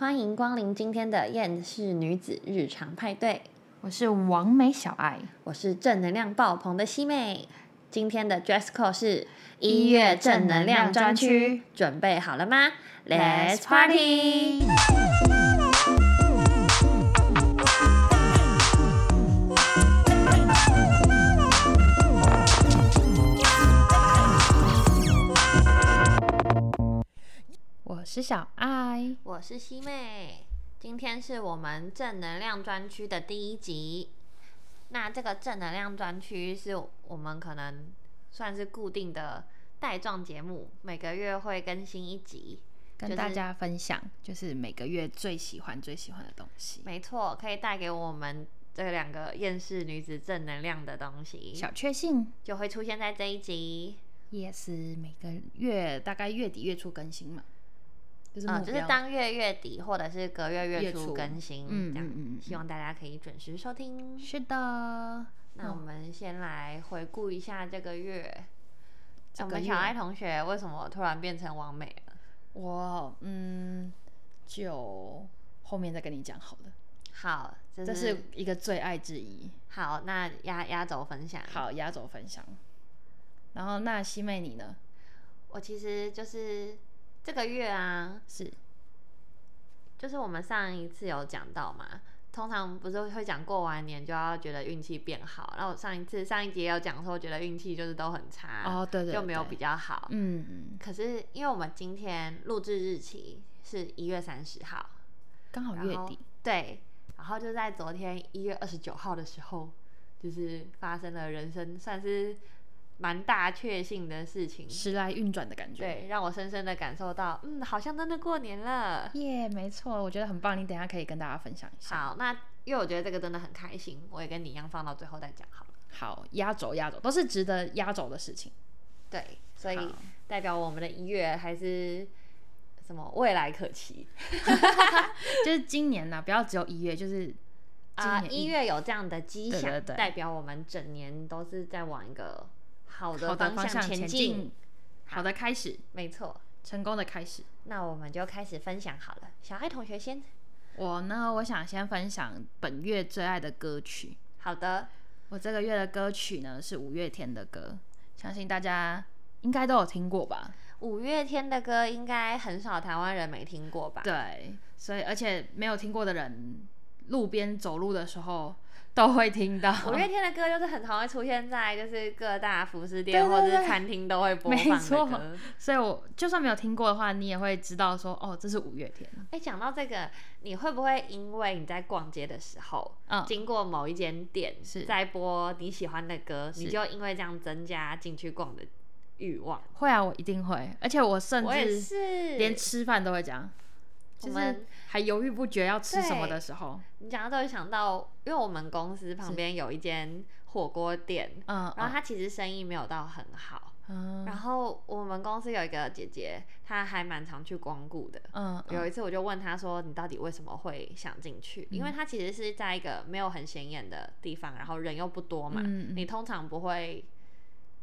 欢迎光临今天的厌世女子日常派对，我是王美小爱，我是正能量爆棚的西妹。今天的 dress code 是一月正能量专区，准备好了吗？Let's party！是小爱，我是西妹。今天是我们正能量专区的第一集。那这个正能量专区是我们可能算是固定的带状节目，每个月会更新一集，跟大家分享就是每个月最喜欢最喜欢的东西。没错，可以带给我们这两个厌世女子正能量的东西，小确幸就会出现在这一集。也是每个月大概月底月初更新嘛。嗯，就是当月月底或者是隔月月初更新，嗯嗯嗯，希望大家可以准时收听。是的，那我们先来回顾一下这个月。我们小爱同学为什么突然变成完美了？我嗯，就后面再跟你讲好了。好，这是一个最爱之一。好，那压压轴分享。好，压轴分享。然后那西妹你呢？我其实就是。这个月啊，是，就是我们上一次有讲到嘛，通常不是会讲过完年就要觉得运气变好，然后上一次上一节有讲说觉得运气就是都很差哦，对对，就没有比较好，嗯嗯。可是因为我们今天录制日期是一月三十号，刚好月底，对，然后就在昨天一月二十九号的时候，就是发生了人生算是。蛮大确幸的事情，时来运转的感觉，对，让我深深的感受到，嗯，好像真的过年了，耶，没错，我觉得很棒，你等下可以跟大家分享一下。好，那因为我觉得这个真的很开心，我也跟你一样放到最后再讲好了。好，压轴压轴都是值得压轴的事情，对，所以代表我们的一月还是什么未来可期，就是今年呢，不要只有一月，就是啊，一月有这样的迹象，代表我们整年都是在往一个。好的方向前进，好的开始，没错，成功的开始。那我们就开始分享好了。小爱同学先，我呢，我想先分享本月最爱的歌曲。好的，我这个月的歌曲呢是五月天的歌，相信大家应该都有听过吧？五月天的歌应该很少台湾人没听过吧？对，所以而且没有听过的人，路边走路的时候。都会听到五月天的歌，就是很常会出现在就是各大服饰店或者是餐厅都会播放的歌，所以我就算没有听过的话，你也会知道说哦，这是五月天。哎，讲到这个，你会不会因为你在逛街的时候，嗯，经过某一间店是在播你喜欢的歌，你就因为这样增加进去逛的欲望？会啊，我一定会，而且我甚至连吃饭都会这样。我们还犹豫不决要吃什么的时候，你讲到都会想到，因为我们公司旁边有一间火锅店，嗯，然后它其实生意没有到很好，嗯，然后我们公司有一个姐姐，她还蛮常去光顾的，嗯，有一次我就问她说，你到底为什么会想进去？因为她其实是在一个没有很显眼的地方，然后人又不多嘛，你通常不会。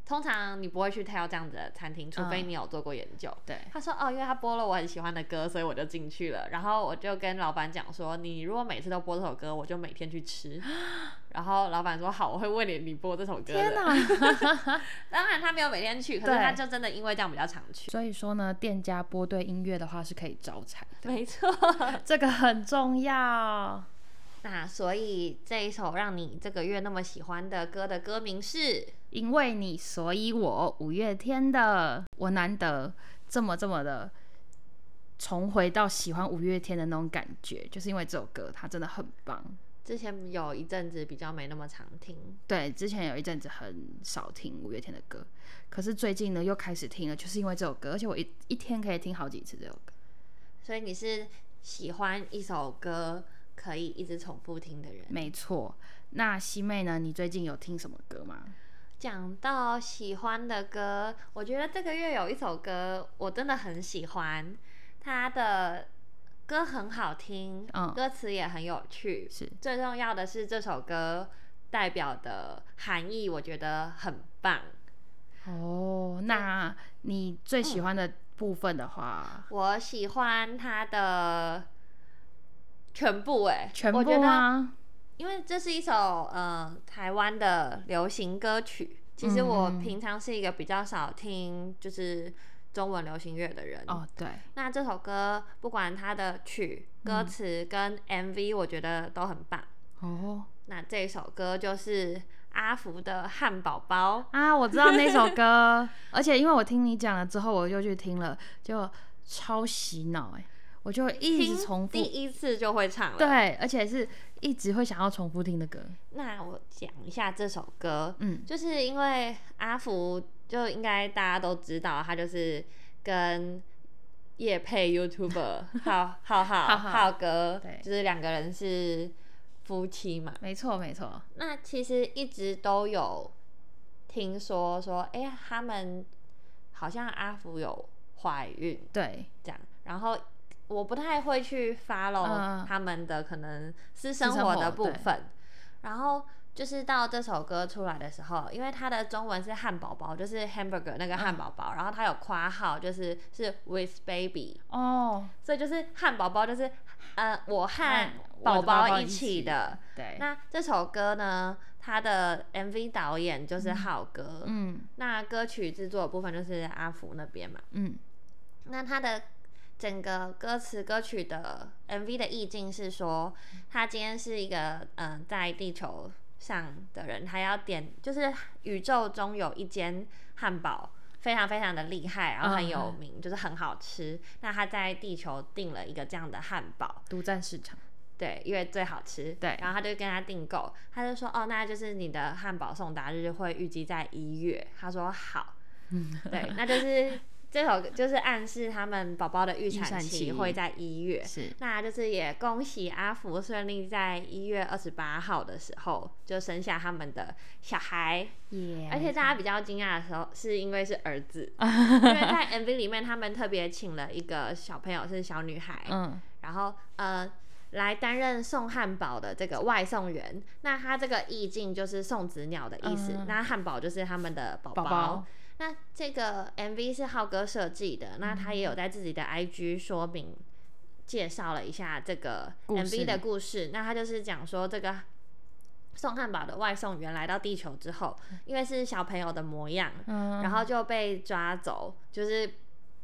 通常你不会去挑这样子的餐厅，除非你有做过研究。对，他说哦，因为他播了我很喜欢的歌，所以我就进去了。然后我就跟老板讲说，你如果每次都播这首歌，我就每天去吃。然后老板说好，我会为你你播这首歌。天哪！当然他没有每天去，可是他就真的因为这样比较常去。所以说呢，店家播对音乐的话是可以招财的。没错，这个很重要。那所以这一首让你这个月那么喜欢的歌的歌名是因为你，所以我五月天的。我难得这么这么的重回到喜欢五月天的那种感觉，就是因为这首歌它真的很棒。之前有一阵子比较没那么常听，对，之前有一阵子很少听五月天的歌，可是最近呢又开始听了，就是因为这首歌，而且我一一天可以听好几次这首歌。所以你是喜欢一首歌？可以一直重复听的人，没错。那西妹呢？你最近有听什么歌吗？讲到喜欢的歌，我觉得这个月有一首歌我真的很喜欢，它的歌很好听，嗯，歌词也很有趣，是最重要的是这首歌代表的含义，我觉得很棒。哦，那你最喜欢的部分的话，我喜欢它的。全部哎、全部吗啊，因为这是一首呃台湾的流行歌曲，其实我嗯平常是一个比较少听就是中文流行乐的人。哦，对，那这首歌不管它的曲、歌词跟 MV，我觉得都很棒。哦那这首歌就是阿福的《汉堡包》。啊，我知道那首歌，而且因为我听你讲了之后，我就去听了，就超洗脑哎，我就一直听重复第，一次就会唱了。对，而且是一直会想要重复听的歌，那我讲一下这首歌，嗯，就是因为阿福就应该大家都知道，他就是跟叶配 YouTuber 浩浩浩浩哥对，就是两个人是夫妻嘛。没错没错，那其实一直都有听说说，哎、他们好像阿福有怀孕对，这样，然后我不太会去 follow 嗯。他们的可能私生生活活的部对。分，然后就是到这首歌出来的时候，因为它的中文是汉堡包，就是 hamburger 那个汉堡包，然后它有括号，就是是 with baby，哦，所以就是汉堡包就是呃我和宝的宝宝一一起起的。对，那这首歌呢，它的 MV 导演就是浩哥，嗯。那歌曲制作的部分就是阿福那边嘛。嗯。那他的整个歌词歌曲的 MV 的意境是说，他今天是一个嗯、呃在地球上的人，他要点就是宇宙中有一间汉堡。非常非常的厉害，然后很有嗯名，就是很好吃。那他在地球订了一个这样的汉堡，独占市场，对，因为最好吃。对然后他就跟他订购，他就说哦，那就是你的汉堡送达日会预计在一月。他说好，对，那就是这首就是暗示他们宝宝的预预产产期。期会在一月。是，那就是也恭喜阿福顺利在一月二十八号的时候就生下他们的小孩，耶而且大家比较惊讶的时候是因为是儿子，因为在 MV 里面他们特别请了一个小朋友是小女孩，嗯。然后呃来担任送汉堡的这个外送员。那他这个意境就是送子鸟的意思，嗯。那汉堡就是他们的宝。宝宝那这个 MV 是浩哥设计的，那他也有在自己的 IG 说明。介绍了一下这个 MV 事的故事，那他就是讲说这个送汉堡的外送员来到地球之后，因为是小朋友的模样，嗯，然后就被抓走，就是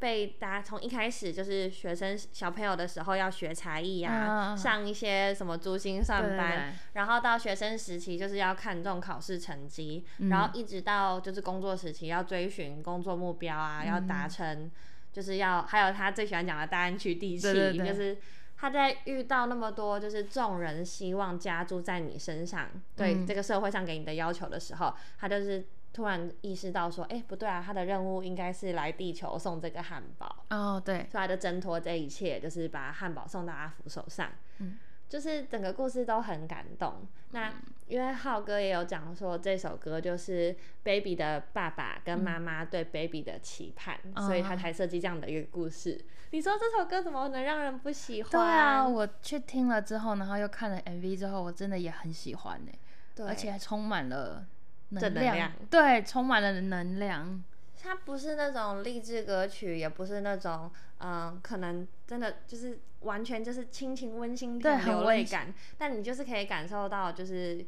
被大家从一开始就是学生小朋友的时候要学才艺啊，嗯上一些什么珠心算对班，然后到学生时期就是要看重考试成绩，嗯然后一直到就是工作时期要追寻工作目标啊，要达成，就是要还有他最喜欢讲的大安区地气，就是。他在遇到那么多就是众人希望加注在你身上，对嗯。这个社会上给你的要求的时候，他就是突然意识到说，哎、不对啊，他的任务应该是来地球送这个汉堡，哦对，所以他就挣脱这一切，就是把汉堡送到阿福手上。嗯就是整个故事都很感动。那因为浩哥也有讲说，这首歌就是 baby 的爸爸跟妈妈对 baby 的期盼，嗯所以他才设计这样的一个故事。你说这首歌怎么能让人不喜欢？对啊，我去听了之后，然后又看了 MV 之后，我真的也很喜欢呢，对而且还充满了正能量对，充满了能量，它不是那种励志歌曲，也不是那种嗯，可能真的就是完全就是亲情温馨对甜流泪感，但你就是可以感受到就是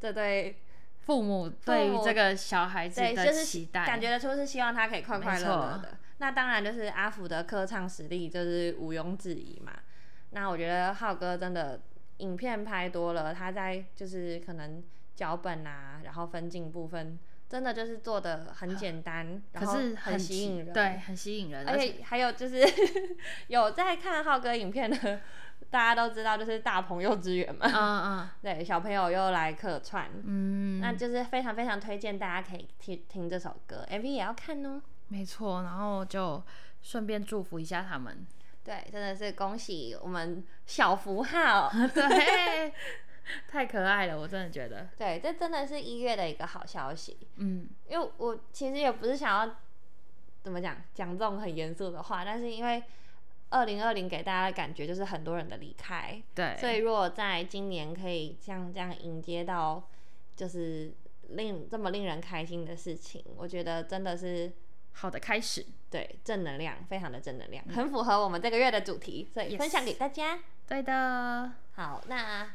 这对父母对于母这个小孩子对，的就是期待，感觉得出是希望他可以快快乐乐的。那当然就是阿福的歌唱实力就是毋庸置疑嘛。那我觉得浩哥真的影片拍多了，他在就是可能脚本啊，然后分镜部分，真的就是做的很简单，然后可是很吸引人。对，很吸引人，而且还有就是 有在看浩哥影片的，大家都知道就是大朋幼稚园嘛，嗯嗯 对，小朋友又来客串，嗯嗯，那就是非常非常推荐大家可以听听这首歌，MV 也要看哦。没错，然后就顺便祝福一下他们，对，真的是恭喜我们小符号。对，太可爱了，我真的觉得，对，这真的是一月的一个好消息，嗯，因为我其实也不是想要怎么讲讲这种很严肃的话，但是因为二零二零给大家的感觉就是很多人的离开，对，所以如果在今年可以像这样迎接到就是令这么令人开心的事情，我觉得真的是好的开始，对正能量，非常的正能量，很符合我们这个月的主题，所以分享给大家。对的。好，那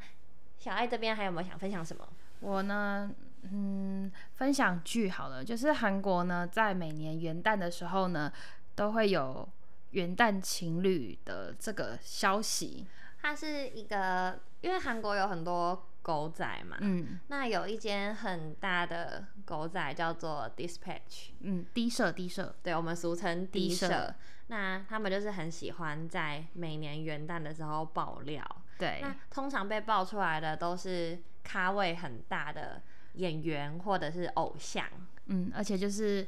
小爱这边还有没有想分享什么？我呢，嗯，分享剧好了，就是韩国呢，在每年元旦的时候呢，都会有元旦情侣的这个消息。它是一个，因为韩国有很多狗仔嘛，嗯那有一间很大的狗仔叫做 Dispatch，嗯，低社低社，对我们俗称低低社社。那他们就是很喜欢在每年元旦的时候爆料。对那通常被爆出来的都是咖位很大的演员或者是偶像。嗯，而且就是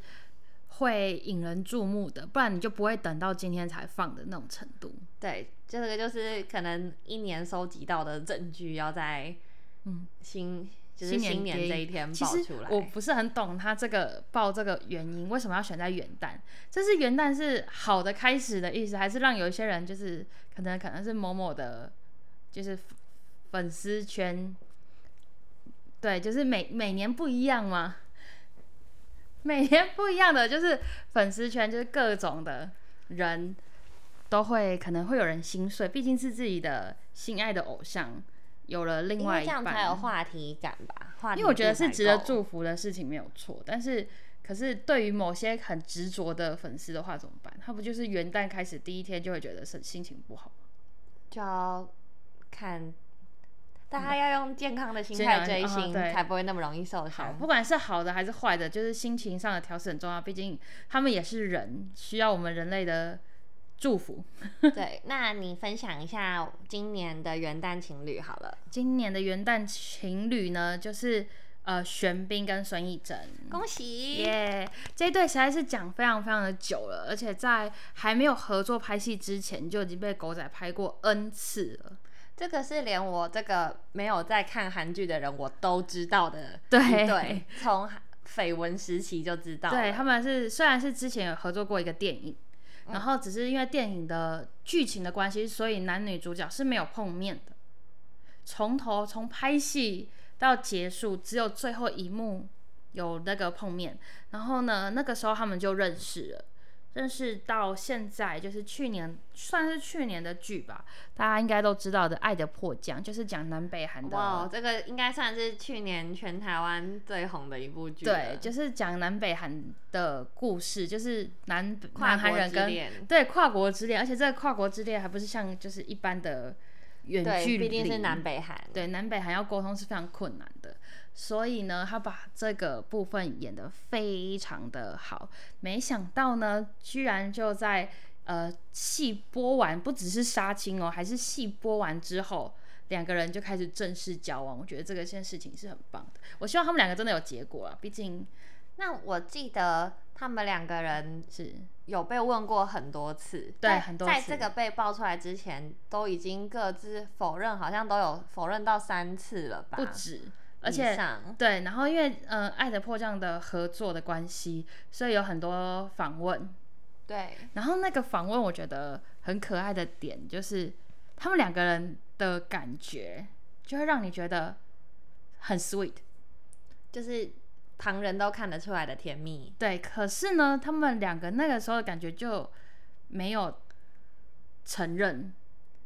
会引人注目的，不然你就不会等到今天才放的那种程度。对，这个就是可能一年收集到的证据，要在嗯新就是新年这一天爆出来。我不是很懂他这个报这个原因，为什么要选在元旦？这是元旦是好的开始的意思，还是让有一些人就是可能可能是某某的，就是粉丝圈，对，就是每每年不一样嘛，每年不一样的就是粉丝圈，就是各种的人都会可能会有人心碎，毕竟是自己的心爱的偶像。有了另外一半，样才有话题感吧？话题因为我觉得是值得祝福的事情，没有错。但是，可是对于某些很执着的粉丝的话，怎么办？他不就是元旦开始第一天就会觉得是心情不好吗？就要看大家要用健康的心态追星，才不会那么容易受好，伤。不管是好的还是坏的，就是心情上的调整很重要。毕竟他们也是人，需要我们人类的祝福。对，那你分享一下今年的元旦情侣好了，今年的元旦情侣呢，就是呃玄彬跟孙艺珍。恭喜！耶这一对实在是讲非常非常的久了，而且在还没有合作拍戏之前，就已经被狗仔拍过 N 次了。这个是连我这个没有在看韩剧的人我都知道的对对，从绯闻时期就知道。对，他们是虽然是之前有合作过一个电影，嗯然后只是因为电影的剧情的关系，所以男女主角是没有碰面的。从头从拍戏到结束，只有最后一幕有那个碰面。然后呢，那个时候他们就认识了，认识到现在就是去年算是去年的剧吧，大家应该都知道的《爱的迫降》，就是讲南北韩的。哇，这个应该算是去年全台湾最红的一部剧。对，就是讲南北韩的故事，就是南跨南韩人跟对跨国之恋，而且这个跨国之恋还不是像就是一般的远，距离，毕竟是南北韩。对南北韩要沟通是非常困难的，所以呢，他把这个部分演得非常的好，没想到呢，居然就在呃戏播完，不只是杀青哦，还是戏播完之后。两个人就开始正式交往，我觉得这个件事情是很棒的。我希望他们两个真的有结果啊，毕竟那我记得他们两个人是有被问过很多次，对在很多次在这个被爆出来之前，都已经各自否认，好像都有否认到三次了吧？不止，而且对，然后因为呃《爱的迫降》的合作的关系，所以有很多访问。对，然后那个访问我觉得很可爱的点就是他们两个人的感觉，就会让你觉得很 sweet。就是旁人都看得出来的甜蜜。对，可是呢，他们两个那个时候的感觉就没有承认，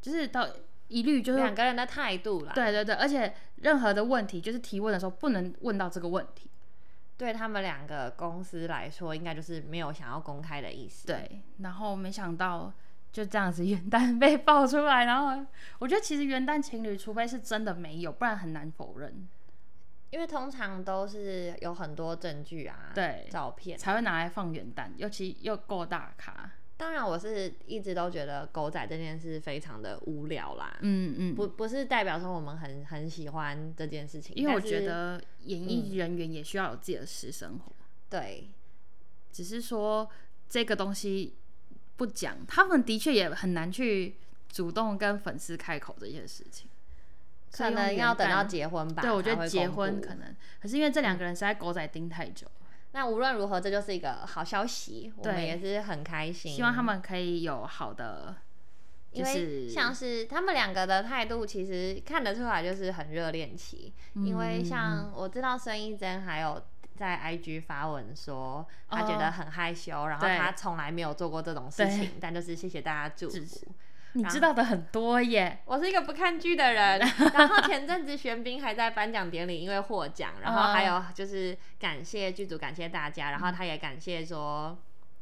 就是到一律就是两个人的态度啦，对对对，而且任何的问题就是提问的时候不能问到这个问题。对他们两个公司来说，应该就是没有想要公开的意思。对，然后没想到就这样子元旦被爆出来，然后我觉得其实元旦情侣，除非是真的没有，不然很难否认，因为通常都是有很多证据啊，对照片。才会拿来放元旦，尤其又够大咖。当然，我是一直都觉得狗仔这件事非常的无聊啦。嗯嗯，不不是代表说我们很很喜欢这件事情，因为我觉得演艺人员也需要有自己的私生活，对只是说这个东西不讲，他们的确也很难去主动跟粉丝开口这件事情。可能要等到旦结婚吧。对，我觉得结婚可能，可是因为这两个人实在狗仔盯太久了，那无论如何，这就是一个好消息，我们也是很开心。希望他们可以有好的，就因为是像是他们两个的态度，其实看得出来就是很热恋期。因为嗯像我知道孙艺珍还有在 IG 发文说，她觉得很害羞，然后对她从来没有做过这种事情，但就是谢谢大家祝福。你知道的很多耶。我是一个不看剧的人，然后前阵子玄彬还在颁奖典礼因为获奖，然后还有就是感谢剧组，感谢大家，然后他也感谢说。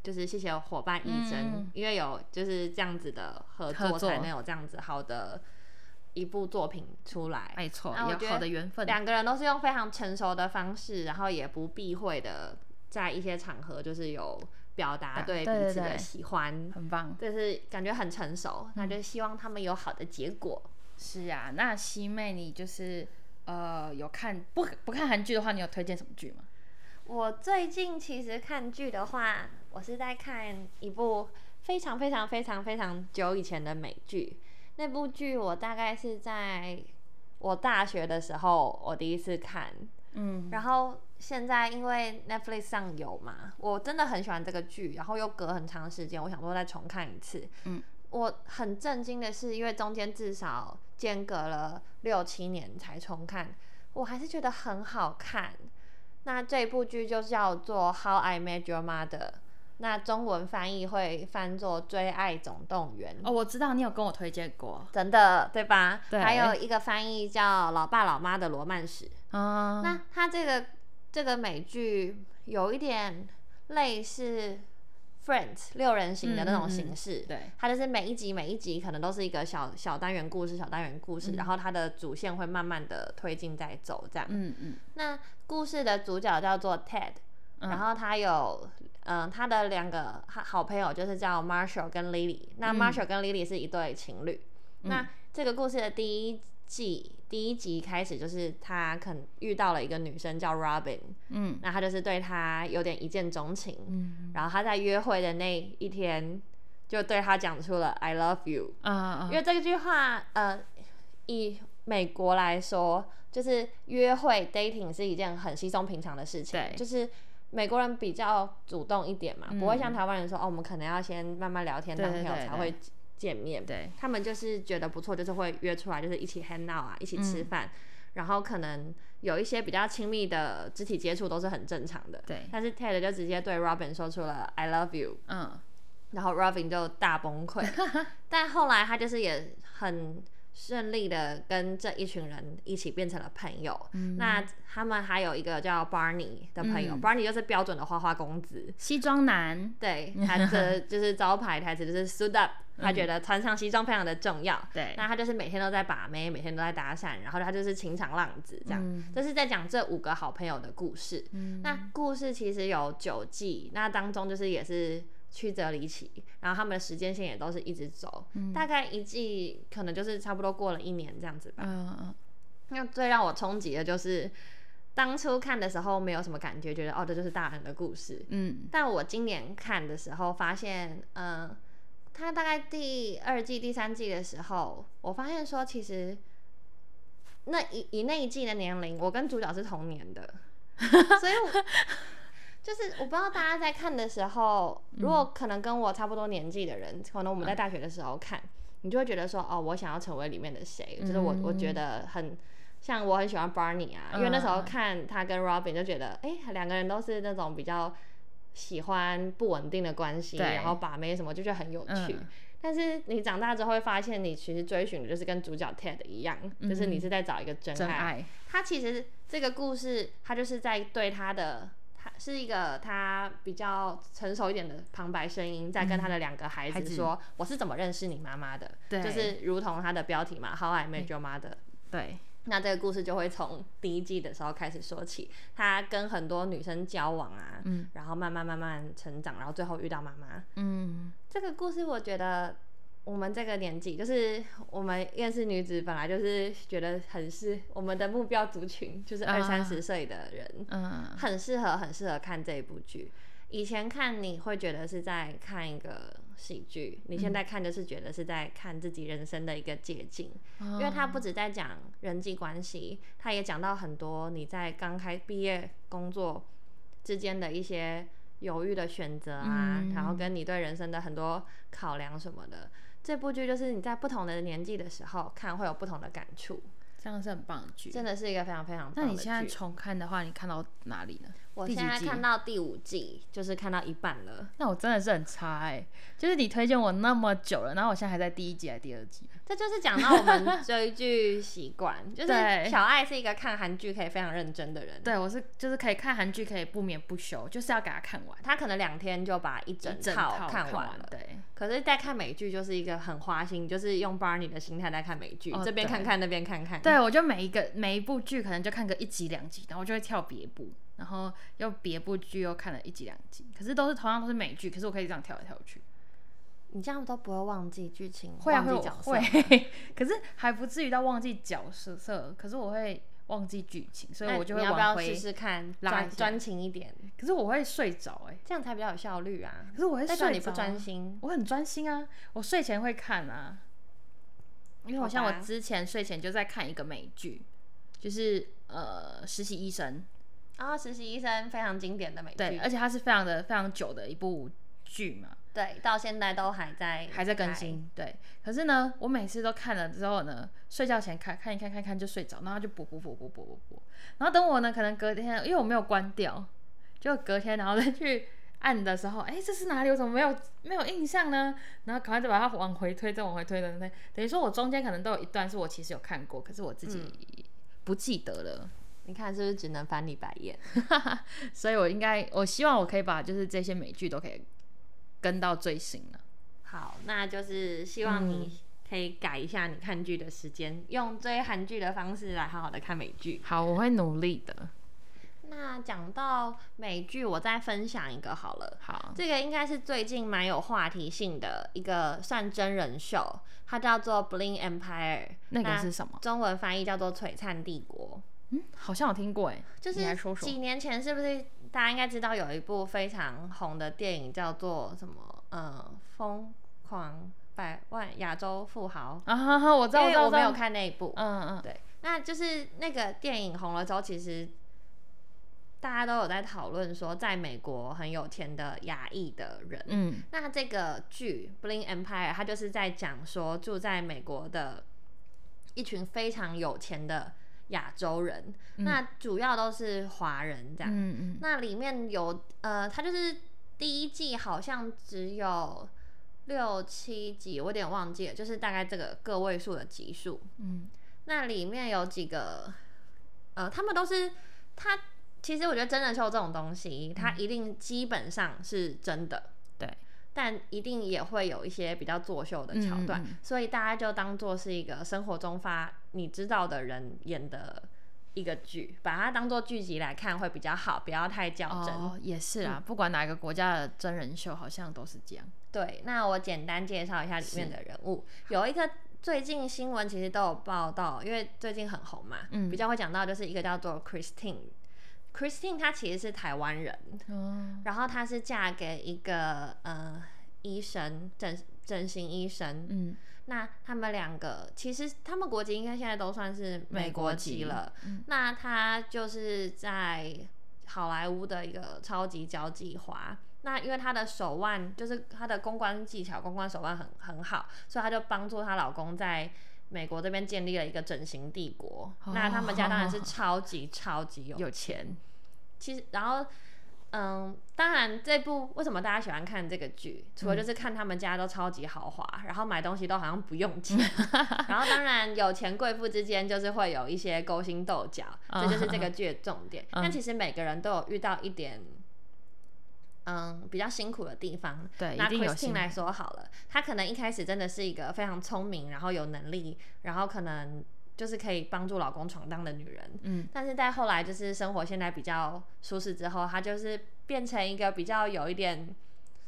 就是谢谢伙伴医生，因为有就是这样子的合作，才能有这样子好的一部作品出来。没错，有好的缘分。两个人都是用非常成熟的方式，然后也不避讳的，在一些场合就是有表达对彼此的喜欢，很棒，就是感觉很成熟。那就希望他们有好的结果。是啊，那西妹，你就是呃有看不不看韩剧的话，你有推荐什么剧吗？我最近其实看剧的话。我是在看一部非常非常非常非常久以前的美剧，那部剧我大概是在我大学的时候我第一次看，嗯，然后现在因为 Netflix 上有嘛，我真的很喜欢这个剧，然后又隔很长时间，我想说再重看一次，嗯，我很震惊的是，因为中间至少间隔了六七年才重看，我还是觉得很好看。那这部剧就叫做《How I Met Your Mother》。那中文翻译会翻作《追爱总动员》哦，我知道你有跟我推荐过，真的对吧？对。还有一个翻译叫《老爸老妈的罗曼史》啊。那它这个这个美剧有一点类似《Friends》六人行的那种形式，对。它就是每一集每一集可能都是一个小小单元故事，小单元故事，然后它的主线会慢慢的推进在走这样。嗯嗯。那故事的主角叫做 Ted，然后他有。嗯，他的两个好朋友就是叫 Marshall 跟 Lily。那 Marshall 跟 Lily 是一对情侣。那这个故事的第一季第一集开始，就是他可能遇到了一个女生叫 Robin。嗯，那他就是对他有点一见钟情。嗯，然后他在约会的那一天，就对他讲出了 I love you。嗯因为这句话，呃，以美国来说，就是约会 dating 是一件很稀松平常的事情。对，就是。美国人比较主动一点嘛，不会像台湾人说哦，我们可能要先慢慢聊天当朋友才会见面。对，他们就是觉得不错，就是会约出来，就是一起 hang out 啊，一起吃饭，然后可能有一些比较亲密的肢体接触都是很正常的。对，但是 Ted 就直接对 Robin 说出了 I love you，嗯，然后 Robin 就大崩溃，但后来他就是也很。顺利的跟这一群人一起变成了朋友。那他们还有一个叫 Barney 的朋友，Barney 就是标准的花花公子，西装男。对，他的就是招牌台词就是 suit up，他觉得穿上西装非常的重要。对，那他就是每天都在把妹，每天都在搭讪，然后他就是情场浪子这样。这是在讲这五个好朋友的故事。那故事其实有九季，那当中就是也是。曲折离奇，然后他们的时间线也都是一直走，大概一季可能就是差不多过了一年这样子吧。嗯嗯。那最让我冲击的就是，当初看的时候没有什么感觉，觉得哦这就是大人的故事。嗯。但我今年看的时候发现，嗯，他大概第二季、第三季的时候，我发现说其实那以以那一季的年龄，我跟主角是同年的，所以。我。就是我不知道大家在看的时候，如果可能跟我差不多年纪的人，可能我们在大学的时候看，你就会觉得说，哦，我想要成为里面的谁？就是我，我觉得很像我很喜欢 Barney 啊，因为那时候看他跟 Robin 就觉得，哎，两个人都是那种比较喜欢不稳定的关系，然后把妹什么，就觉得很有趣。但是你长大之后会发现，你其实追寻的就是跟主角 Ted 一样，就是你是在找一个真爱。他其实这个故事，他就是在对他的。是一个他比较成熟一点的旁白声音，在跟他的两个孩子说：“我是怎么认识你妈妈的？”对，就是如同他的标题嘛，“How I Met Your Mother”。对，那这个故事就会从第一季的时候开始说起，他跟很多女生交往啊，嗯，然后慢慢慢慢成长，然后最后遇到妈妈。嗯，这个故事我觉得。我们这个年纪，就是我们厌世女子，本来就是觉得很是我们的目标族群，就是二三十岁的人，嗯，很适合，很适合看这一部剧。以前看你会觉得是在看一个喜剧，你现在看就是觉得是在看自己人生的一个捷径，因为它不止在讲人际关系，它也讲到很多你在刚开毕业工作之间的一些犹豫的选择啊，然后跟你对人生的很多考量什么的。这部剧就是你在不同的年纪的时候看会有不同的感触，这样是很棒的剧，真的是一个非常非常。那你现在重看的话，你看到哪里呢？我现在看到第五季，就是看到一半了。那我真的是很差哎、就是你推荐我那么久了，然后我现在还在第一集还是第二集？这就是讲到我们追剧习惯，就是小爱是一个看韩剧可以非常认真的人，对我是就是可以看韩剧，可以不眠不休，就是要给他看完，他可能两天就把一一整整套套看完完了。对，可是，在看美剧就是一个很花心，就是用 Barney 的心态在看美剧，哦这边看看，那边看看。对，我就每一个每一部剧可能就看个一集两集，然后我就会跳别部，然后又别部剧又看了一集两集，可是都是同样都是美剧，可是我可以这样跳来跳去。你这样都不会忘记剧情，会啊会。会，可是还不至于到忘记角色，可是我会忘记剧情，所以我就你要不要会往回。试试看专专情一点，可是我会睡着哎、这样才比较有效率啊。可是我会代睡着、表你不专，心。我很专心啊，我睡前会看啊，因为好像我之前睡前就在看一个美剧，就是呃实习医生，然后实习医生非常经典的美对，剧，而且它是非常的非常久的一部剧嘛，对，到现在都还在还在更。新，对。可是呢，我每次都看了之后呢，睡觉前看看一看看一看就睡着，然后就播播播播播播播，然后等我呢，可能隔天，因为我没有关掉，就隔天然后再去按的时候，哎，这是哪里？我怎么没有没有印象呢？然后赶快就把它往回推，再往回推的推，等于说我中间可能都有一段是我其实有看过，可是我自己不记得了。你看是不是只能翻你白眼？所以我应该，我希望我可以把就是这些美剧都可以跟到最新了。好，那就是希望嗯你可以改一下你看剧的时间，用追韩剧的方式来好好的看美剧。好，我会努力的。那讲到美剧，我再分享一个好了。好，这个应该是最近蛮有话题性的一个算真人秀，它叫做《Bling Empire》，那个是什么？中文翻译叫做《璀璨帝国》。嗯，好像有听过哎，就是几年前是不是大家应该知道有一部非常红的电影叫做什么？嗯，疯狂百万亚洲富豪。啊哈哈，我知道，知道，因为我没有，看那一部。嗯嗯，对，那就是那个电影红了之后，其实大家都有在讨论说，在美国很有钱的亚裔的人。嗯那这个剧《Bling Empire》它就是在讲说住在美国的一群非常有钱的亚洲人，那主要都是华人这样。嗯嗯，那里面有呃，它就是第一季好像只有六七集，我有点忘记了，就是大概这个个位数的集数。嗯，那里面有几个，呃，他们都是他。其实我觉得真人秀这种东西，它一定基本上是真的，对，但一定也会有一些比较作秀的桥段，所以大家就当做是一个生活中发你知道的人演的一个剧，把它当做剧集来看会比较好，不要太较真。哦，也是啊，不管哪个国家的真人秀，好像都是这样。对，那我简单介绍一下里面的人物，有一个最近新闻其实都有报道，因为最近很红嘛，嗯比较会讲到就是一个叫做 Christine。Christine 她其实是台湾人，哦，然后她是嫁给一个呃医生，整整形医生。嗯，那他们两个其实他们国籍应该现在都算是美国籍了。嗯那他就是在好莱坞的一个超级交际花。那因为她的手腕就是她的公关技巧、公关手腕很很好，所以她就帮助她老公在美国这边建立了一个整形帝国。那他们家当然是超级超级有有钱，其实，然后，嗯，当然这部为什么大家喜欢看这个剧，除了就是看他们家都超级豪华，然后买东西都好像不用钱，然后当然有钱贵妇之间就是会有一些勾心斗角，这就是这个剧的重点。但其实每个人都有遇到一点。嗯，比较辛苦的地方。对那一定有辛 Christine 来说好了，她可能一开始真的是一个非常聪明，然后有能力，然后可能就是可以帮助老公闯荡的女人。嗯，但是在后来就是生活现在比较舒适之后，她就是变成一个比较有一点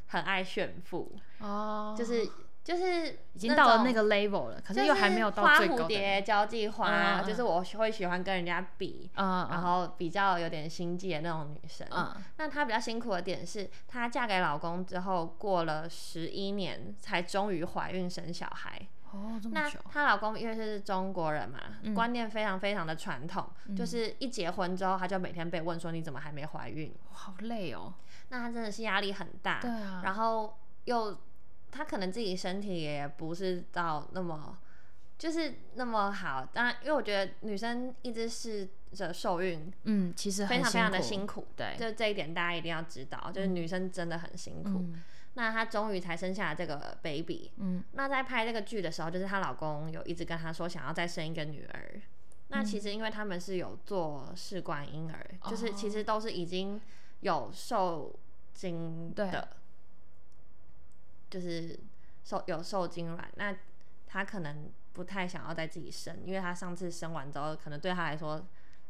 很爱炫富，哦，就是就是已已经到了那个 level 了，可是又还没有到最高花蝴蝶、交际花，就是我会喜欢跟人家比。嗯，然后比较有点心计的那种女生，嗯那她比较辛苦的点是，她嫁给老公之后，过了十一年才终于怀孕生小孩。哦，这么那久，她老公因为是中国人嘛，嗯观念非常非常的传统，就是一结婚之后，她就每天被问说你怎么还没怀孕？好累哦。那她真的是压力很大，对啊，然后又她可能自己身体也不是到那么就是那么好。当然，因为我觉得女生一直试着受孕，嗯，其实非常非常的辛辛苦。对，就这一点大家一定要知道，就是女生真的很辛苦。嗯那她终于才生下了这个 baby。嗯那在拍这个剧的时候，就是她老公有一直跟她说想要再生一个女儿。那其实因为他们是有做试管婴儿，就是其实都是已经有受精对的，就是受有受精卵。那她可能不太想要再自己生，因为她上次生完之后，可能对她来说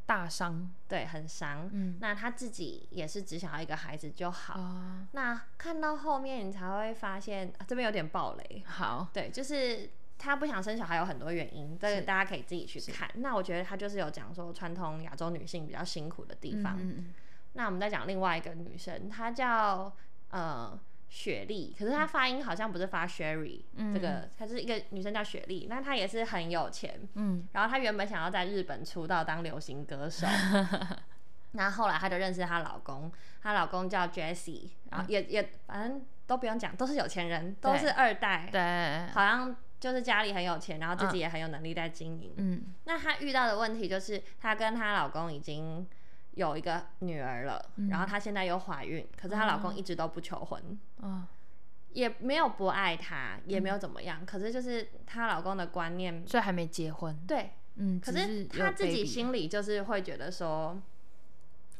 大伤，对很伤。嗯那他自己也是只想要一个孩子就好。啊，那看到后面，你才会发现、啊这边有点暴雷。好，对，就是他不想生小孩有很多原因，这个大家可以自己去看。那我觉得他就是有讲说传统亚洲女性比较辛苦的地方。嗯嗯那我们再讲另外一个女生，她叫呃雪莉，可是她发音好像不是发 Sherry，、嗯。这个她是一个女生叫雪莉，那她也是很有钱，嗯。然后她原本想要在日本出道当流行歌手，那后来她就认识她老公，她老公叫 Jessie，然后也、也反正都不用讲，都是有钱人，都是二代嗯，，对，好像就是家里很有钱，然后自己也很有能力在经营。嗯。那她遇到的问题就是，她跟她老公已经有一个女儿了，嗯。然后她现在又怀孕，可是她老公一直都不求婚。哦，也没有不爱她，也没有怎么样，可是就是她老公的观念，所以还没结婚，对，嗯，可是她自己心里就是会觉得说，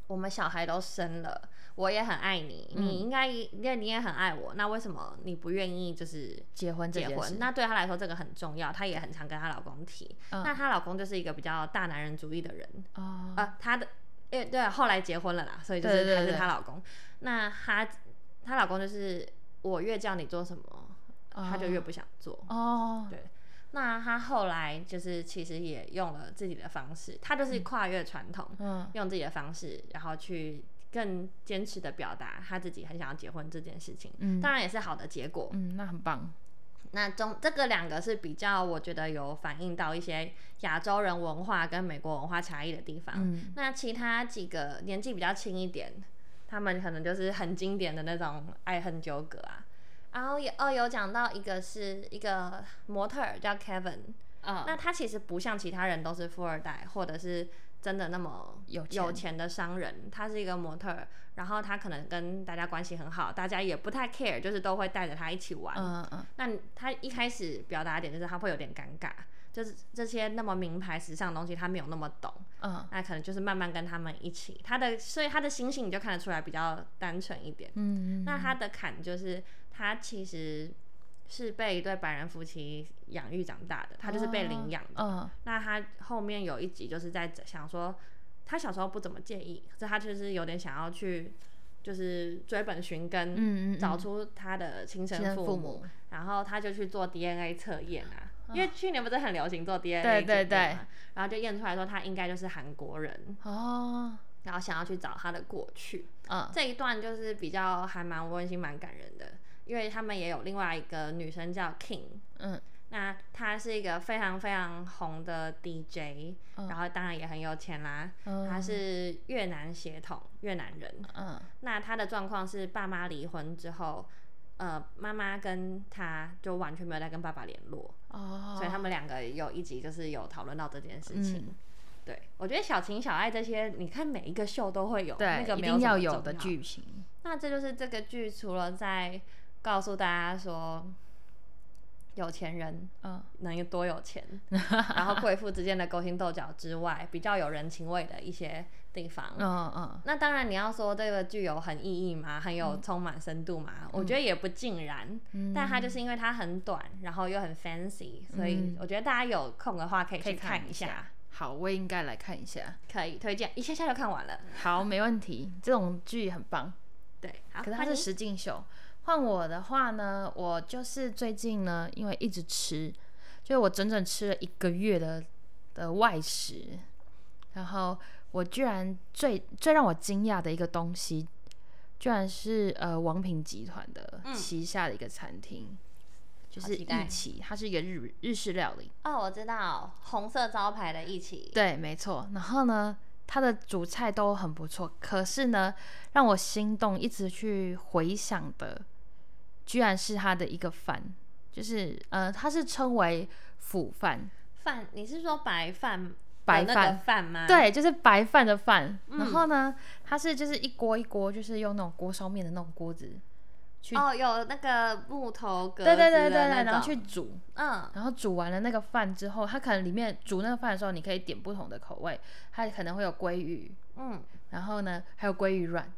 我们小孩都生了，我也很爱你，嗯。你应该因为你也很爱我，那为什么你不愿意就是结婚？结婚？那对她来说这个很重要，她也很常跟她老公提。嗯。那她老公就是一个比较大男人主义的人，哦，啊，她的，因为对啊，后来结婚了啦，所以就是还是对对对她老公。那她她老公就是我越叫你做什么，他就越不想做。哦，对，那他后来就是其实也用了自己的方式，他就是跨越传统，嗯用自己的方式，然后去更坚持的表达他自己很想要结婚这件事情。嗯当然也是好的结果。嗯，那很棒，那中这个两个是比较，我觉得有反映到一些亚洲人文化跟美国文化差异的地方。嗯那其他几个年纪比较轻一点，他们可能就是很经典的那种爱恨纠葛啊。然后也哦有讲到一个是一个模特儿叫 Kevin，、嗯那他其实不像其他人都是富二代或者是真的那么有钱。有钱的商人，他是一个模特儿，然后他可能跟大家关系很好，大家也不太 care，就是都会带着他一起玩。嗯嗯。那他一开始表达的点就是他会有点尴尬，就是这些那么名牌时尚的东西他没有那么懂，嗯。那可能就是慢慢跟他们一起，他的所以他的心性你就看得出来比较单纯一点。嗯，那他的坎就是他其实是被一对白人夫妻养育长大的，他就是被领养的。嗯。那他后面有一集就是在想说，他小时候不怎么介意，可是他就是有点想要去就是追本寻根，嗯嗯，找出他的亲亲生父母，父母然后他就去做 DNA 测验啊，因为去年不是很流行做 DNA 对对对嘛然后就验出来说他应该就是韩国人，哦，然后想要去找他的过去，嗯。这一段就是比较还蛮温馨、蛮感人的，因为他们也有另外一个女生叫 King，嗯。那她是一个非常非常红的 DJ，、嗯。然后当然也很有钱啦，嗯，她是越南血统，越南人。嗯。那她的状况是爸妈离婚之后，呃，妈妈跟她就完全没有再跟爸爸联络，哦，所以他们两个有一集就是有讨论到这件事情。嗯对，我觉得小情小爱这些，你看每一个秀都会有，那个一定要有的剧情，那这就是这个剧除了在告诉大家说，有钱人嗯能有多有钱，然后贵妇之间的勾心斗角之外，比较有人情味的一些地方。嗯嗯那当然，你要说这个剧有很意义嘛？很有充满深度吗？我觉得也不尽然。嗯，但它就是因为它很短，然后又很 fancy，所以嗯我觉得大家有空的话可以去看一一下，。好，我也应该来看一下。可以推荐，一下下就看完了。好，没问题，这种剧很棒。对，好，可是它是实境秀。换我的话呢，我就是最近呢，因为一直吃，就是我整整吃了一个月的的外食，然后我居然最最让我惊讶的一个东西，居然是呃王品集团的嗯旗下的一个餐厅，就是一起，它是一个日日式料理。哦，我知道红色招牌的一起，对，没错。然后呢，它的主菜都很不错，可是呢，让我心动，一直去回想的，居然是他的一个饭，就是呃，他是称为腐饭，饭，你是说白饭？那个白饭饭吗？，对，就是白饭的饭。嗯然后呢，它是就是一锅一锅，就是用那种锅烧面的那种锅子去，哦，有那个木头格对对对对对，然后去煮。嗯，然后煮完了那个饭之后，它可能里面煮那个饭的时候，你可以点不同的口味，它可能会有鲑鱼，嗯，然后呢还有鲑鱼卵，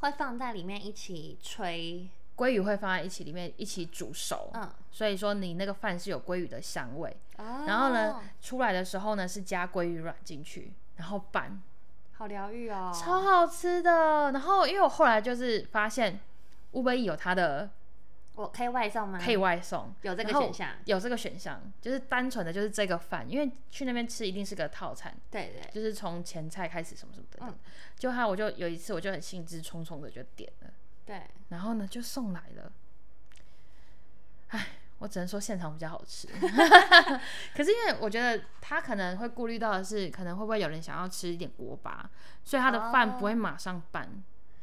会放在里面一起吹，鲑鱼会放在一起里面一起煮熟，嗯，所以说你那个饭是有鲑鱼的香味。哦。然后呢，出来的时候呢是加鲑鱼卵进去，然后拌，好疗愈哦，超好吃的。然后因为我后来就是发现乌龟有它的我可以外送吗？可以外送，有这个选项，有这个选项，就是单纯的就是这个饭，因为去那边吃一定是个套餐，对对，就是从前菜开始什么什么的。嗯。就他我就有一次我就很兴致冲冲的就点了，对，然后呢就送来了，哎。我只能说现场比较好吃，可是因为我觉得他可能会顾虑到的是，可能会不会有人想要吃一点锅巴，所以他的饭不会马上拌，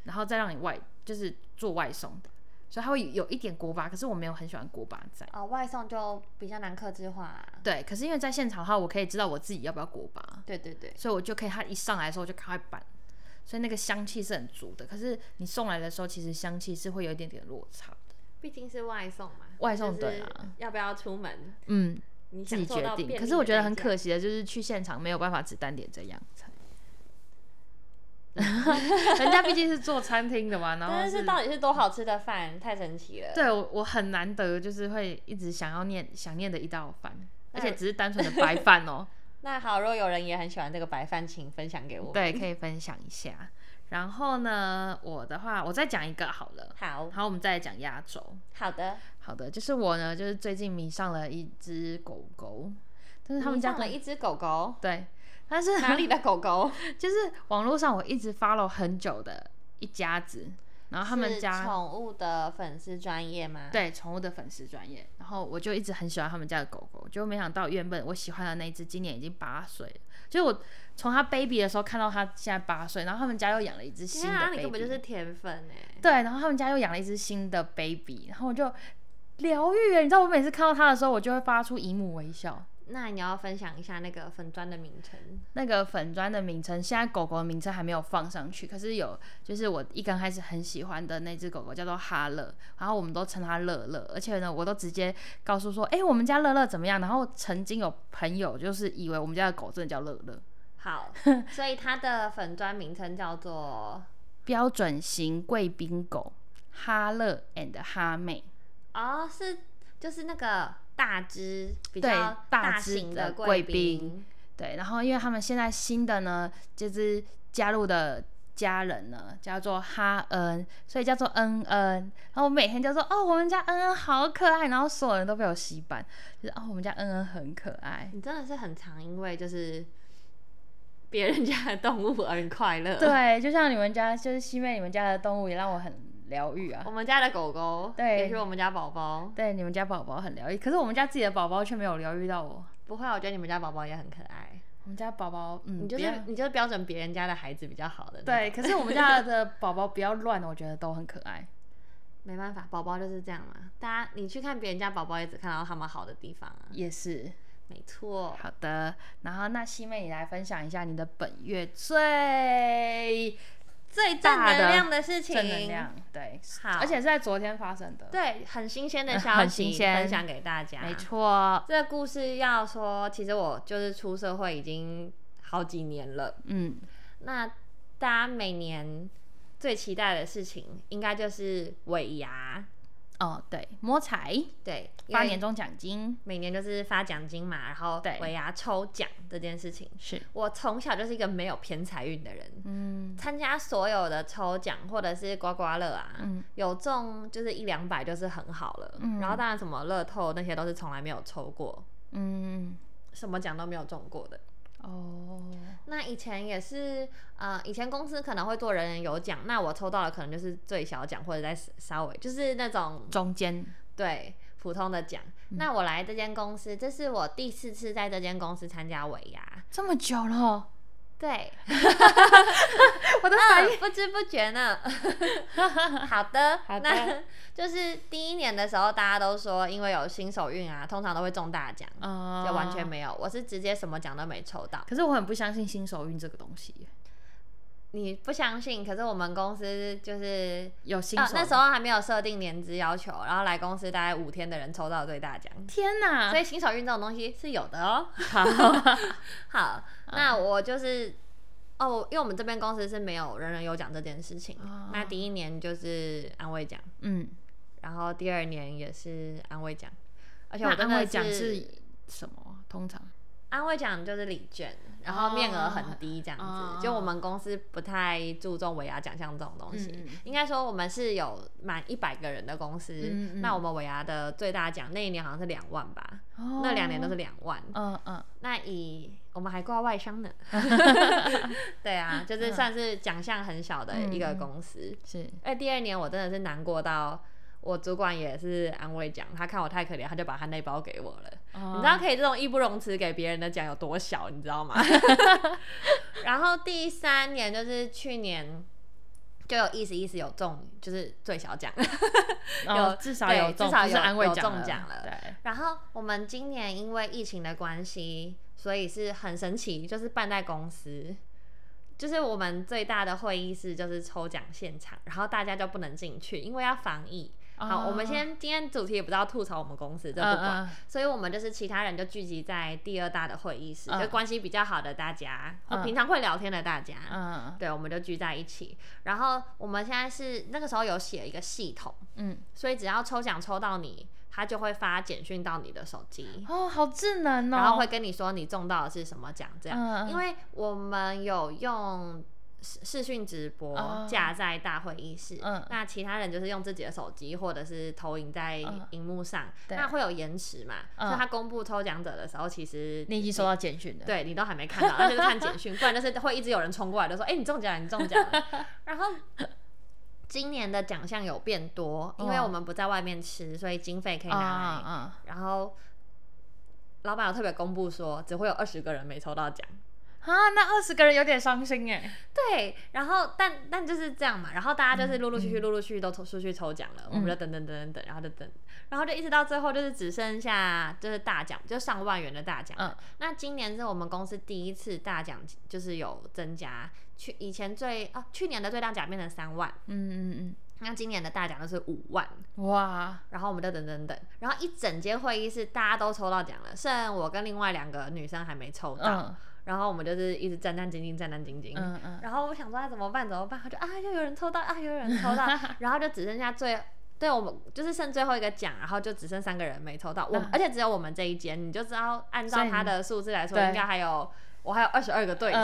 然后再让你外就是做外送的，所以他会有一点锅巴，可是我没有很喜欢锅巴在。哦，外送就比较难克制化啦，对，可是因为在现场的话，我可以知道我自己要不要锅巴，对对对，所以我就可以，他一上来的时候我就赶快拌，所以那个香气是很足的。可是你送来的时候，其实香气是会有一点点落差的。毕竟是外送嘛，外送对啊要不要出门，嗯，你自己决定。可是我觉得很可惜的，就是去现场没有办法只单点这样菜。人家毕竟是做餐厅的嘛，然后但是到底是多好吃的饭，太神奇了。对我我很难得，就是会一直想要念想念的一道饭，而且只是单纯的白饭哦。那好，如果有人也很喜欢这个白饭，请分享给我。，对，可以分享一下。然后呢，我的话，我再讲一个好了。好好，我们再来讲压轴。好的，好的，就是我呢，就是最近迷上了一只狗狗，但是他们家的一只狗狗，对，但是哪里的狗狗？就是网络上我一直 follow 很久的一家子，然后他们家宠物的粉丝专业吗？，对宠物的粉丝专业，然后我就一直很喜欢他们家的狗狗，就没想到原本我喜欢的那一只今年已经八岁了，就是我从它 baby 的时候看到它现在八岁，然后他们家又养了一只新的根本就是甜粉哎。对，然后他们家又养了一只新的 baby，然后我就疗愈哎，你知道我每次看到它的时候，我就会发出姨母微笑。那你要分享一下那个粉砖的名称？那个粉砖的名称，现在狗狗的名称还没有放上去，可是有，就是我一刚开始很喜欢的那只狗狗叫做哈乐，然后我们都称它乐乐，而且呢，我都直接告诉说，哎、我们家乐乐怎么样？然后曾经有朋友就是以为我们家的狗真的叫乐乐，好，所以它的粉 砖名称叫做标准型贵宾狗，哈乐 and 哈妹，哦，是就是那个大只比对较大只型的贵宾对，然后因为他们现在新的呢，就是加入的家人呢叫做哈恩，所以叫做恩恩。然后我每天就说哦，我们家恩恩好可爱，然后所有人都被我洗版，就是哦，我们家恩恩很可爱。你真的是很常因为就是别人家的动物而快乐。，对，就像你们家，就是西妹，你们家的动物也让我很疗愈啊我。们家的狗狗，对也是我们家宝宝。对，你们家宝宝很疗愈，可是我们家自己的宝宝却没有疗愈到我。不会，我觉得你们家宝宝也很可爱。我们家宝宝，嗯，你就是你就是标准别人家的孩子比较好的。对，，可是我们家的宝宝比较乱，我觉得都很可爱。没办法，宝宝就是这样嘛。大家你去看别人家宝宝，也只看到他们好的地方啊。也是，没错。好的，然后那西妹，你来分享一下你的本月最最正能量的事情，正能量，对，好而且是在昨天发生的，，对，很新鲜的呃消息，很新鲜分享给大家。没，错，这个故事要说，其实我就是出社会已经好几年了。嗯，那大家每年最期待的事情，应该就是尾牙，哦，对，摸彩对，发年终奖金。每年就是发奖金嘛，然后对。尾牙抽奖这件事情。是，我从小就是一个没有偏财运的人，嗯。参加所有的抽奖或者是刮刮乐啊，嗯。有中就是一两百就是很好了。嗯。然后当然什么乐透那些都是从来没有抽过，嗯，什么奖都没有中过的。哦，那以前也是，呃，以前公司可能会做人人有奖，那我抽到的可能就是最小奖或者再稍微就是那种中间，对普通的奖。那我来这间公司，这是我第四次在这间公司参加尾牙。这么久了，对，我的反应。嗯，不知不觉呢。好的，好的那就是第一年的时候，大家都说因为有新手运啊，通常都会中大奖，哦就完全。没有。我是直接什么奖都没抽到。可是我很不相信新手运这个东西耶，你不相信，可是我们公司就是有新手、啊那时候还没有设定年资要求，然后来公司大概五天的人抽到最大奖。天哪！所以新手运这种东西是有的哦。好，好，那我就是哦，因为我们这边公司是没有人人有奖这件事情。哦那第一年就是安慰奖，嗯，然后第二年也是安慰奖，而且我真的安慰奖是是什么？通常安慰奖就是礼券，然后面额很低这样子。哦就我们公司不太注重尾牙奖项这种东西，应该说我们是有满一百个人的公司，那我们尾牙的最大奖那一年好像是两万吧，哦那两年都是两万。嗯嗯那以我们还挂外商呢，对啊，就是算是奖项很小的一个公司。是哎、第二年我真的是难过到，我主管也是安慰奖，他看我太可怜，他就把他那包给我了。哦你知道可以这种义不容辞给别人的奖有多小，你知道吗？然后第三年就是去年。就有意思意思有中，就是最小奖。哦有至少有，至少有安慰有奖中奖了对，然后我们今年因为疫情的关系，所以是很神奇，就是办在公司，就是我们最大的会议室就是抽奖现场，然后大家就不能进去，因为要防疫。好，我们先今天主题也不知道吐槽我们公司，这不管，哦嗯。嗯所以我们就是其他人就聚集在第二大的会议室，嗯。就关系比较好的大家，平常会聊天的大家，嗯对，我们就聚在一起。然后我们现在是那个时候有写一个系统，嗯，所以只要抽奖抽到你，他就会发简讯到你的手机。哦，好智能哦，然后会跟你说你中到的是什么奖，这样，因为我们有用视视讯直播哦。架在大会议室，嗯。那其他人就是用自己的手机或者是投影在嗯。荧幕上，对。那会有延迟嘛，嗯。所以他公布抽奖者的时候，其实你已经收到简讯了，对你都还没看到，那就是看简讯，不然就是会一直有人冲过来就说，哎、你中奖了，你中奖了，然后。今年的奖项有变多，因为哦我们不在外面吃，所以经费可以啊拿来。然后老板有特别公布说，只会有二十个人没抽到奖。啊，那二十个人有点伤心哎，对，然后但但就是这样嘛，然后大家就是陆陆续嗯续、陆陆续续都抽出去抽奖了，我们就等等等等等，然后就等，然后就一直到最后就是只剩下就是大奖，就上万元的大奖。嗯。那今年是我们公司第一次大奖就是有增加，去以前最啊去年的最大奖变成三万，嗯嗯嗯。那今年的大奖就是五万。嗯，哇，然后我们就等等等，然后一整间会议室大家都抽到奖了，剩我跟另外两个女生还没抽到。嗯然后我们就是一直战战兢兢，战战兢兢。嗯嗯，然后我想说，啊、怎么办？怎么办？他就啊，又有人抽到，啊，又有人抽到，然后就只剩下最，对我们就是剩最后一个奖，然后就只剩三个人没抽到。我、嗯而且只有我们这一间，你就知道按照他的数字来说，应该还有我还有二十二个对手。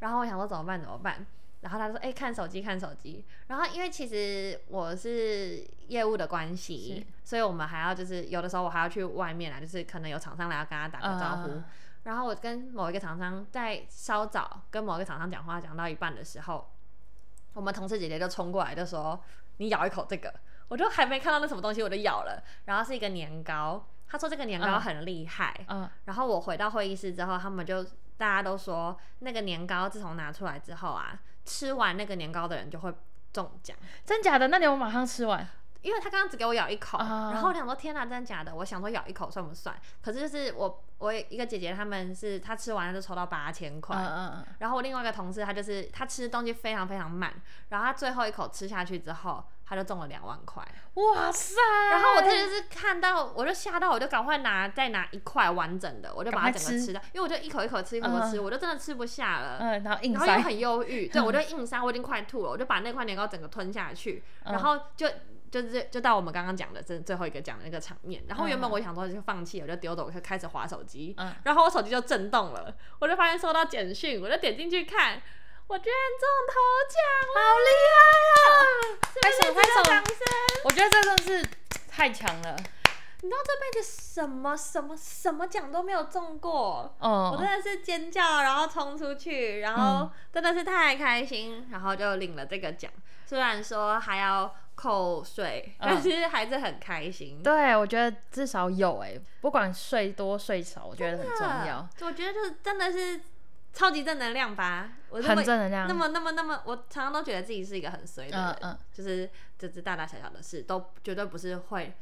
然后我想说怎么办？怎么办？然后他说：“哎、看手机，看手机。”然后因为其实我是业务的关系，所以我们还要就是有的时候我还要去外面啊，就是可能有厂商来要跟他打个招呼。嗯然后我跟某一个厂商在稍早跟某一个厂商讲话讲到一半的时候，我们同事姐姐就冲过来就说：“你咬一口这个。”我就还没看到那什么东西，我就咬了。然后是一个年糕，他说这个年糕嗯很厉害。嗯然后我回到会议室之后，他们就大家都说，那个年糕自从拿出来之后啊，吃完那个年糕的人就会中奖。真假的？那你我马上吃完，因为他刚刚只给我咬一口，啊然后我想说天哪，真的假的？我想说咬一口算不算？可是就是我我有一个姐姐，他们是她吃完了就抽到八千块，嗯嗯然后我另外一个同事他就是他吃东西非常非常慢，然后他最后一口吃下去之后，他就中了两万块。嗯，哇塞！然后我真的是看到，我就吓到，我就赶快拿再拿一块完整的，我就把它赶快吃整个吃掉，因为我就一口一口吃，一口一口吃，嗯我就真的吃不下了。嗯，然后硬然后又塞，很忧郁，对我就硬塞，我已经快吐了，我就把那块年糕整个吞下去，然后就就是就到我们刚刚讲的这最后一个讲的那个场面。然后原本我想说就放弃，我就丢着，我就开始划手机，嗯然后我手机就震动了，我就发现收到简讯，我就点进去看，我居然中头奖了，好厉害啊！拍手是不是值得拍手掌声！我觉得这真的是太强了，你知道这辈子什么什么什么奖都没有中过，我真哦，的是尖叫，然后冲出去，然后真的是太开心，然后就领了这个奖。虽然说还要扣税，嗯但是还是很开心。对，我觉得至少有哎，不管睡多睡少，我觉得很重要。我觉得就是真的是超级正能量吧？很正能量。那么那么那么，我常常都觉得自己是一个很随的人，嗯嗯就是就是大大小小的事都绝对不是会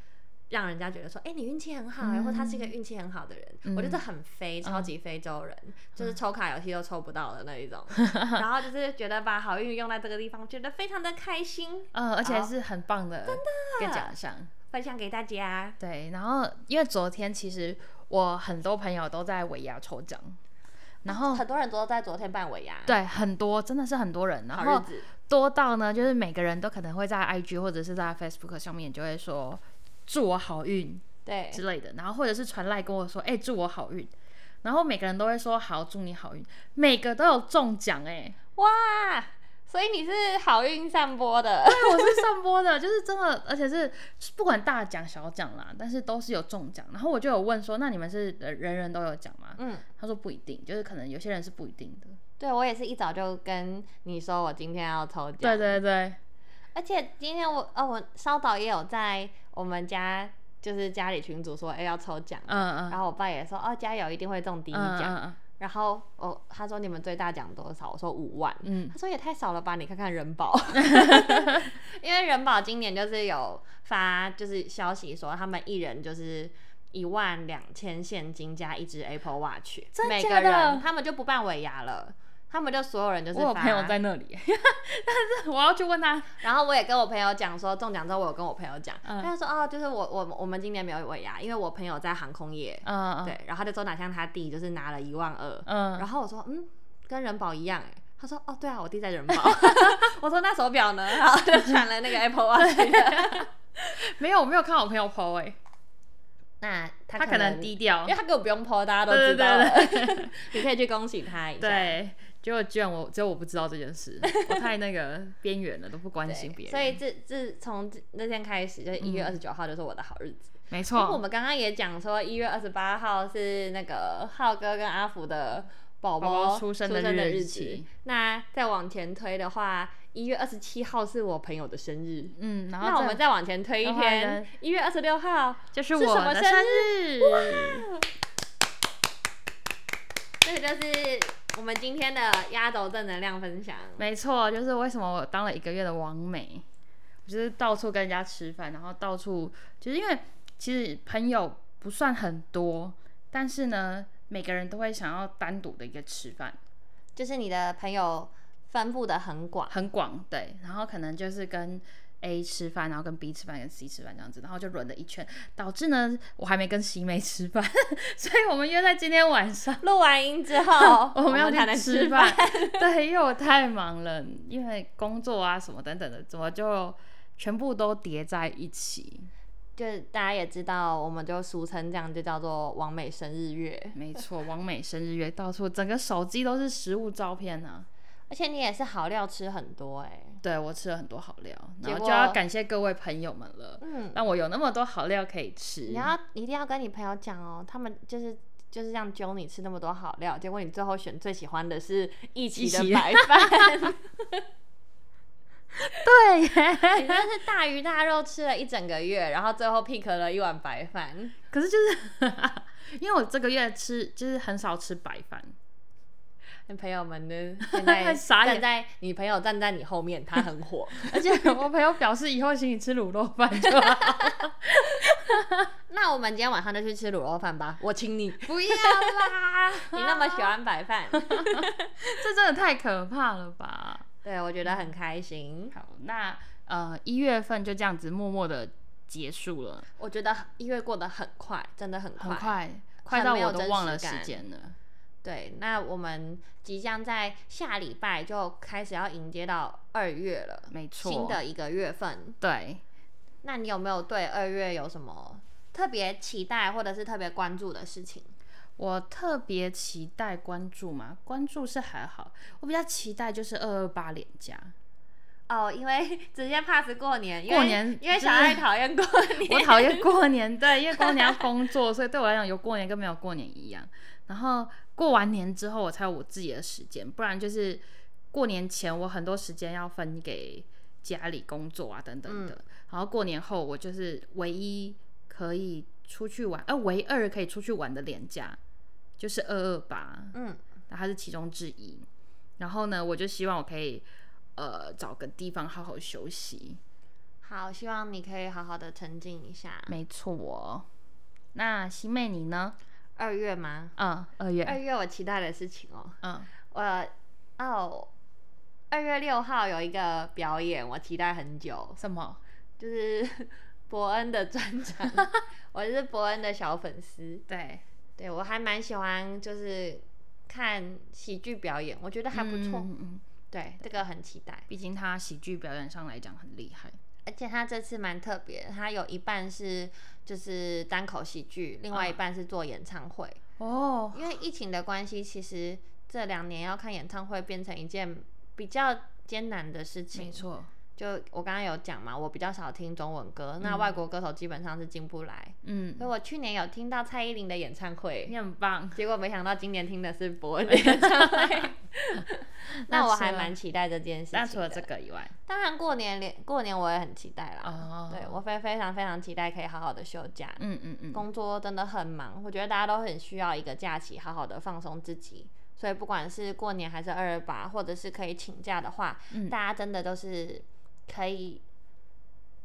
让人家觉得说，哎、你运气很好哎、嗯或他是一个运气很好的人。嗯我觉得很非，超级非洲人，就是抽卡游戏都抽不到的那一种。然后就是觉得把好运用在这个地方，觉得非常的开心，嗯，而且是很棒的一个奖项。分享给大家。对，然后因为昨天其实我很多朋友都在尾牙抽奖，然后很多人都在昨天办尾牙，，对很多真的是很多人，然后多到呢，就是每个人都可能会在 IG 或者是在 Facebook 上面就会说祝我好运对，之类的，然后或者是传来跟我说，哎、祝我好运，然后每个人都会说好，祝你好运，每个都有中奖哎、哇，所以你是好运散播的，对，我是上播的，就是真的，而且是不管大奖小奖啦，但是都是有中奖。然后我就有问说，那你们是呃人人都有奖吗？嗯。他说不一定，就是可能有些人是不一定的。对，我也是一早就跟你说我今天要抽奖。对对对，而且今天我呃，我稍早也有在我们家就是家里群组说，哎、要抽奖，嗯嗯，然后我爸也说，哦，加油，一定会中第一嗯奖。嗯。然后我他说你们最大奖多少？我说五万。嗯。他说也太少了吧，你看看人保，因为人保今年就是有发就是消息说他们一人就是一万两千现金加一只 Apple Watch，真每个假的？人他们就不办尾牙了，他们就所有人就是我有朋友在那里，但是我要去问他。然后我也跟我朋友讲说中奖之后，我有跟我朋友讲，嗯他就说哦，就是我我我们今年没有尾牙，因为我朋友在航空业，嗯嗯，对，然后他就说哪像他弟就是拿了一万二，嗯，然后我说嗯，跟人保一样哎。他说：“哦，对啊，我弟在人保。”我说：“那手表呢？”然后就传了那个 Apple Watch 的。没有，我没有看我朋友 PO 哎、那他他可能低调因为。他根本不用 PO，大家都知道你可以去恭喜他一下。对，结果居然我只有我不知道这件事，我太那个边缘了，都不关心别人。所以自自从这那天开始，就是一月嗯二十九号就是我的好日子。没错我，们刚刚也讲说，一月二十八号是那个浩哥跟阿福的宝宝宝出生的日期。那再往前推的话，一月二十七号是我朋友的生日。嗯，然后那我们再往前推一天呢，一月二十六号就是我的么生日，这个就是我们今天的压轴正能量分享。没错，就是为什么我当了一个月的王美，我就是到处跟人家吃饭，然后到处就是因为其实朋友不算很多，但是呢，每个人都会想要单独的一个吃饭，就是你的朋友分布的很广，很广，对，然后可能就是跟 A 吃饭，然后跟 B 吃饭，跟 C 吃饭这样子，然后就轮了一圈，导致呢我还没跟西妹吃饭，所以我们约在今天晚上。录完音之后 我们要去吃饭。对，因为我太忙了，因为工作啊什么等等的，怎么就全部都叠在一起？就是大家也知道，我们就俗称这样，就叫做王美生日月。没错，王美生日月到处，整个手机都是食物照片呢、而且你也是好料吃很多哎、对我吃了很多好料，然后就要感谢各位朋友们了，嗯，让我有那么多好料可以吃。你要一定要跟你朋友讲哦，他们就是就是这样揪你吃那么多好料，结果你最后选最喜欢的是一起的白 饭，对耶，你真的是大鱼大肉吃了一整个月，然后最后 pick 了一碗白饭。可是就是 因为我这个月吃就是很少吃白饭，那朋友们呢？现在站在你朋友站在你后面，他很火。而且我朋友表示以后请你吃卤肉饭就好。那我们今天晚上就去吃卤肉饭吧，我请你。不要啦，你那么喜欢白饭，这真的太可怕了吧？对我觉得很开心。好，那呃一月份就这样子默默的结束了，我觉得一月过得很快，真的很快。很快，快到我都忘了时间了。对，那我们即将在下礼拜就开始要迎接到二月了，没错，新的一个月份。对，那你有没有对二月有什么特别期待或者是特别关注的事情？我特别期待关注嘛，关注是还好，我比较期待就是二二八连假。哦，因为 直接 pass 过年，因为过年因为小爱讨厌过 年，我讨厌过年，对，因为过年要 工作，所以对我来讲有过年跟没有过年一样。然后过完年之后，我才有我自己的时间，不然就是过年前我很多时间要分给家里工作啊等等的。然后过年后，我就是唯一可以出去玩，呃，唯二可以出去玩的年假就是二二八。嗯，那它是其中之一。然后呢，我就希望我可以呃找个地方好好休息。好，希望你可以好好的沉浸一下。没错。那新妹你呢？二月吗？嗯，二月。二月我期待的事情哦。嗯，我哦，二月六号有一个表演，我期待很久。什么？就是伯恩的专场。我是伯恩的小粉丝。对，对我还蛮喜欢，就是看喜剧表演，我觉得还不错。嗯嗯。对，这个很期待。毕竟他喜剧表演上来讲很厉害。而且他这次蛮特别，他有一半是就是单口喜剧，另外一半是做演唱会哦。因为疫情的关系，其实这两年要看演唱会变成一件比较艰难的事情。没错。就我刚刚有讲嘛，我比较少听中文歌，那外国歌手基本上是进不来。嗯。所以我去年有听到蔡依林的演唱会，你很棒。结果没想到今年听的是伯恩 的演唱会。那我还蛮期待这件事情。那除了这个以外，当然过年连过年我也很期待啦。哦。对我非非常非常期待可以好好的休假。嗯嗯嗯。工作真的很忙，我觉得大家都很需要一个假期，好好的放松自己。所以不管是过年还是二二八，或者是可以请假的话，大家真的都是可以。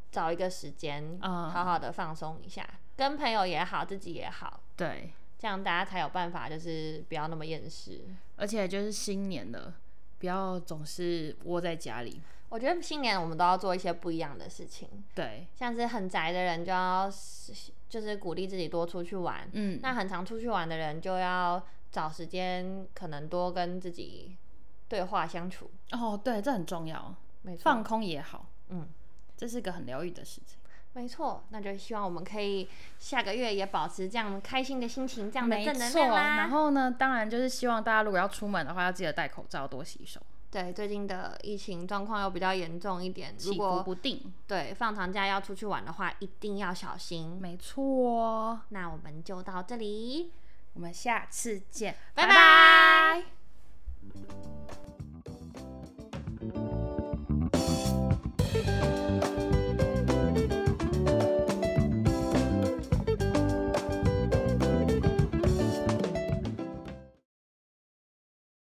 找一个时间，好好的放松一下，跟朋友也好，自己也好，对，这样大家才有办法，就是不要那么厌世。而且就是新年了，不要总是窝在家里。我觉得新年我们都要做一些不一样的事情。对，像是很宅的人就要就是鼓励自己多出去玩。嗯，那很常出去玩的人就要找时间，可能多跟自己对话相处。哦，对，这很重要。没错，放空也好。嗯。这是个很疗愈的事情，没错。那就希望我们可以下个月也保持这样开心的心情，这样的正能量然后呢，当然就是希望大家如果要出门的话，要记得戴口罩，多洗手。对，最近的疫情状况又比较严重一点，起伏不定。对，放长假要出去玩的话，一定要小心。没错。那我们就到这里，我们下次见，拜拜。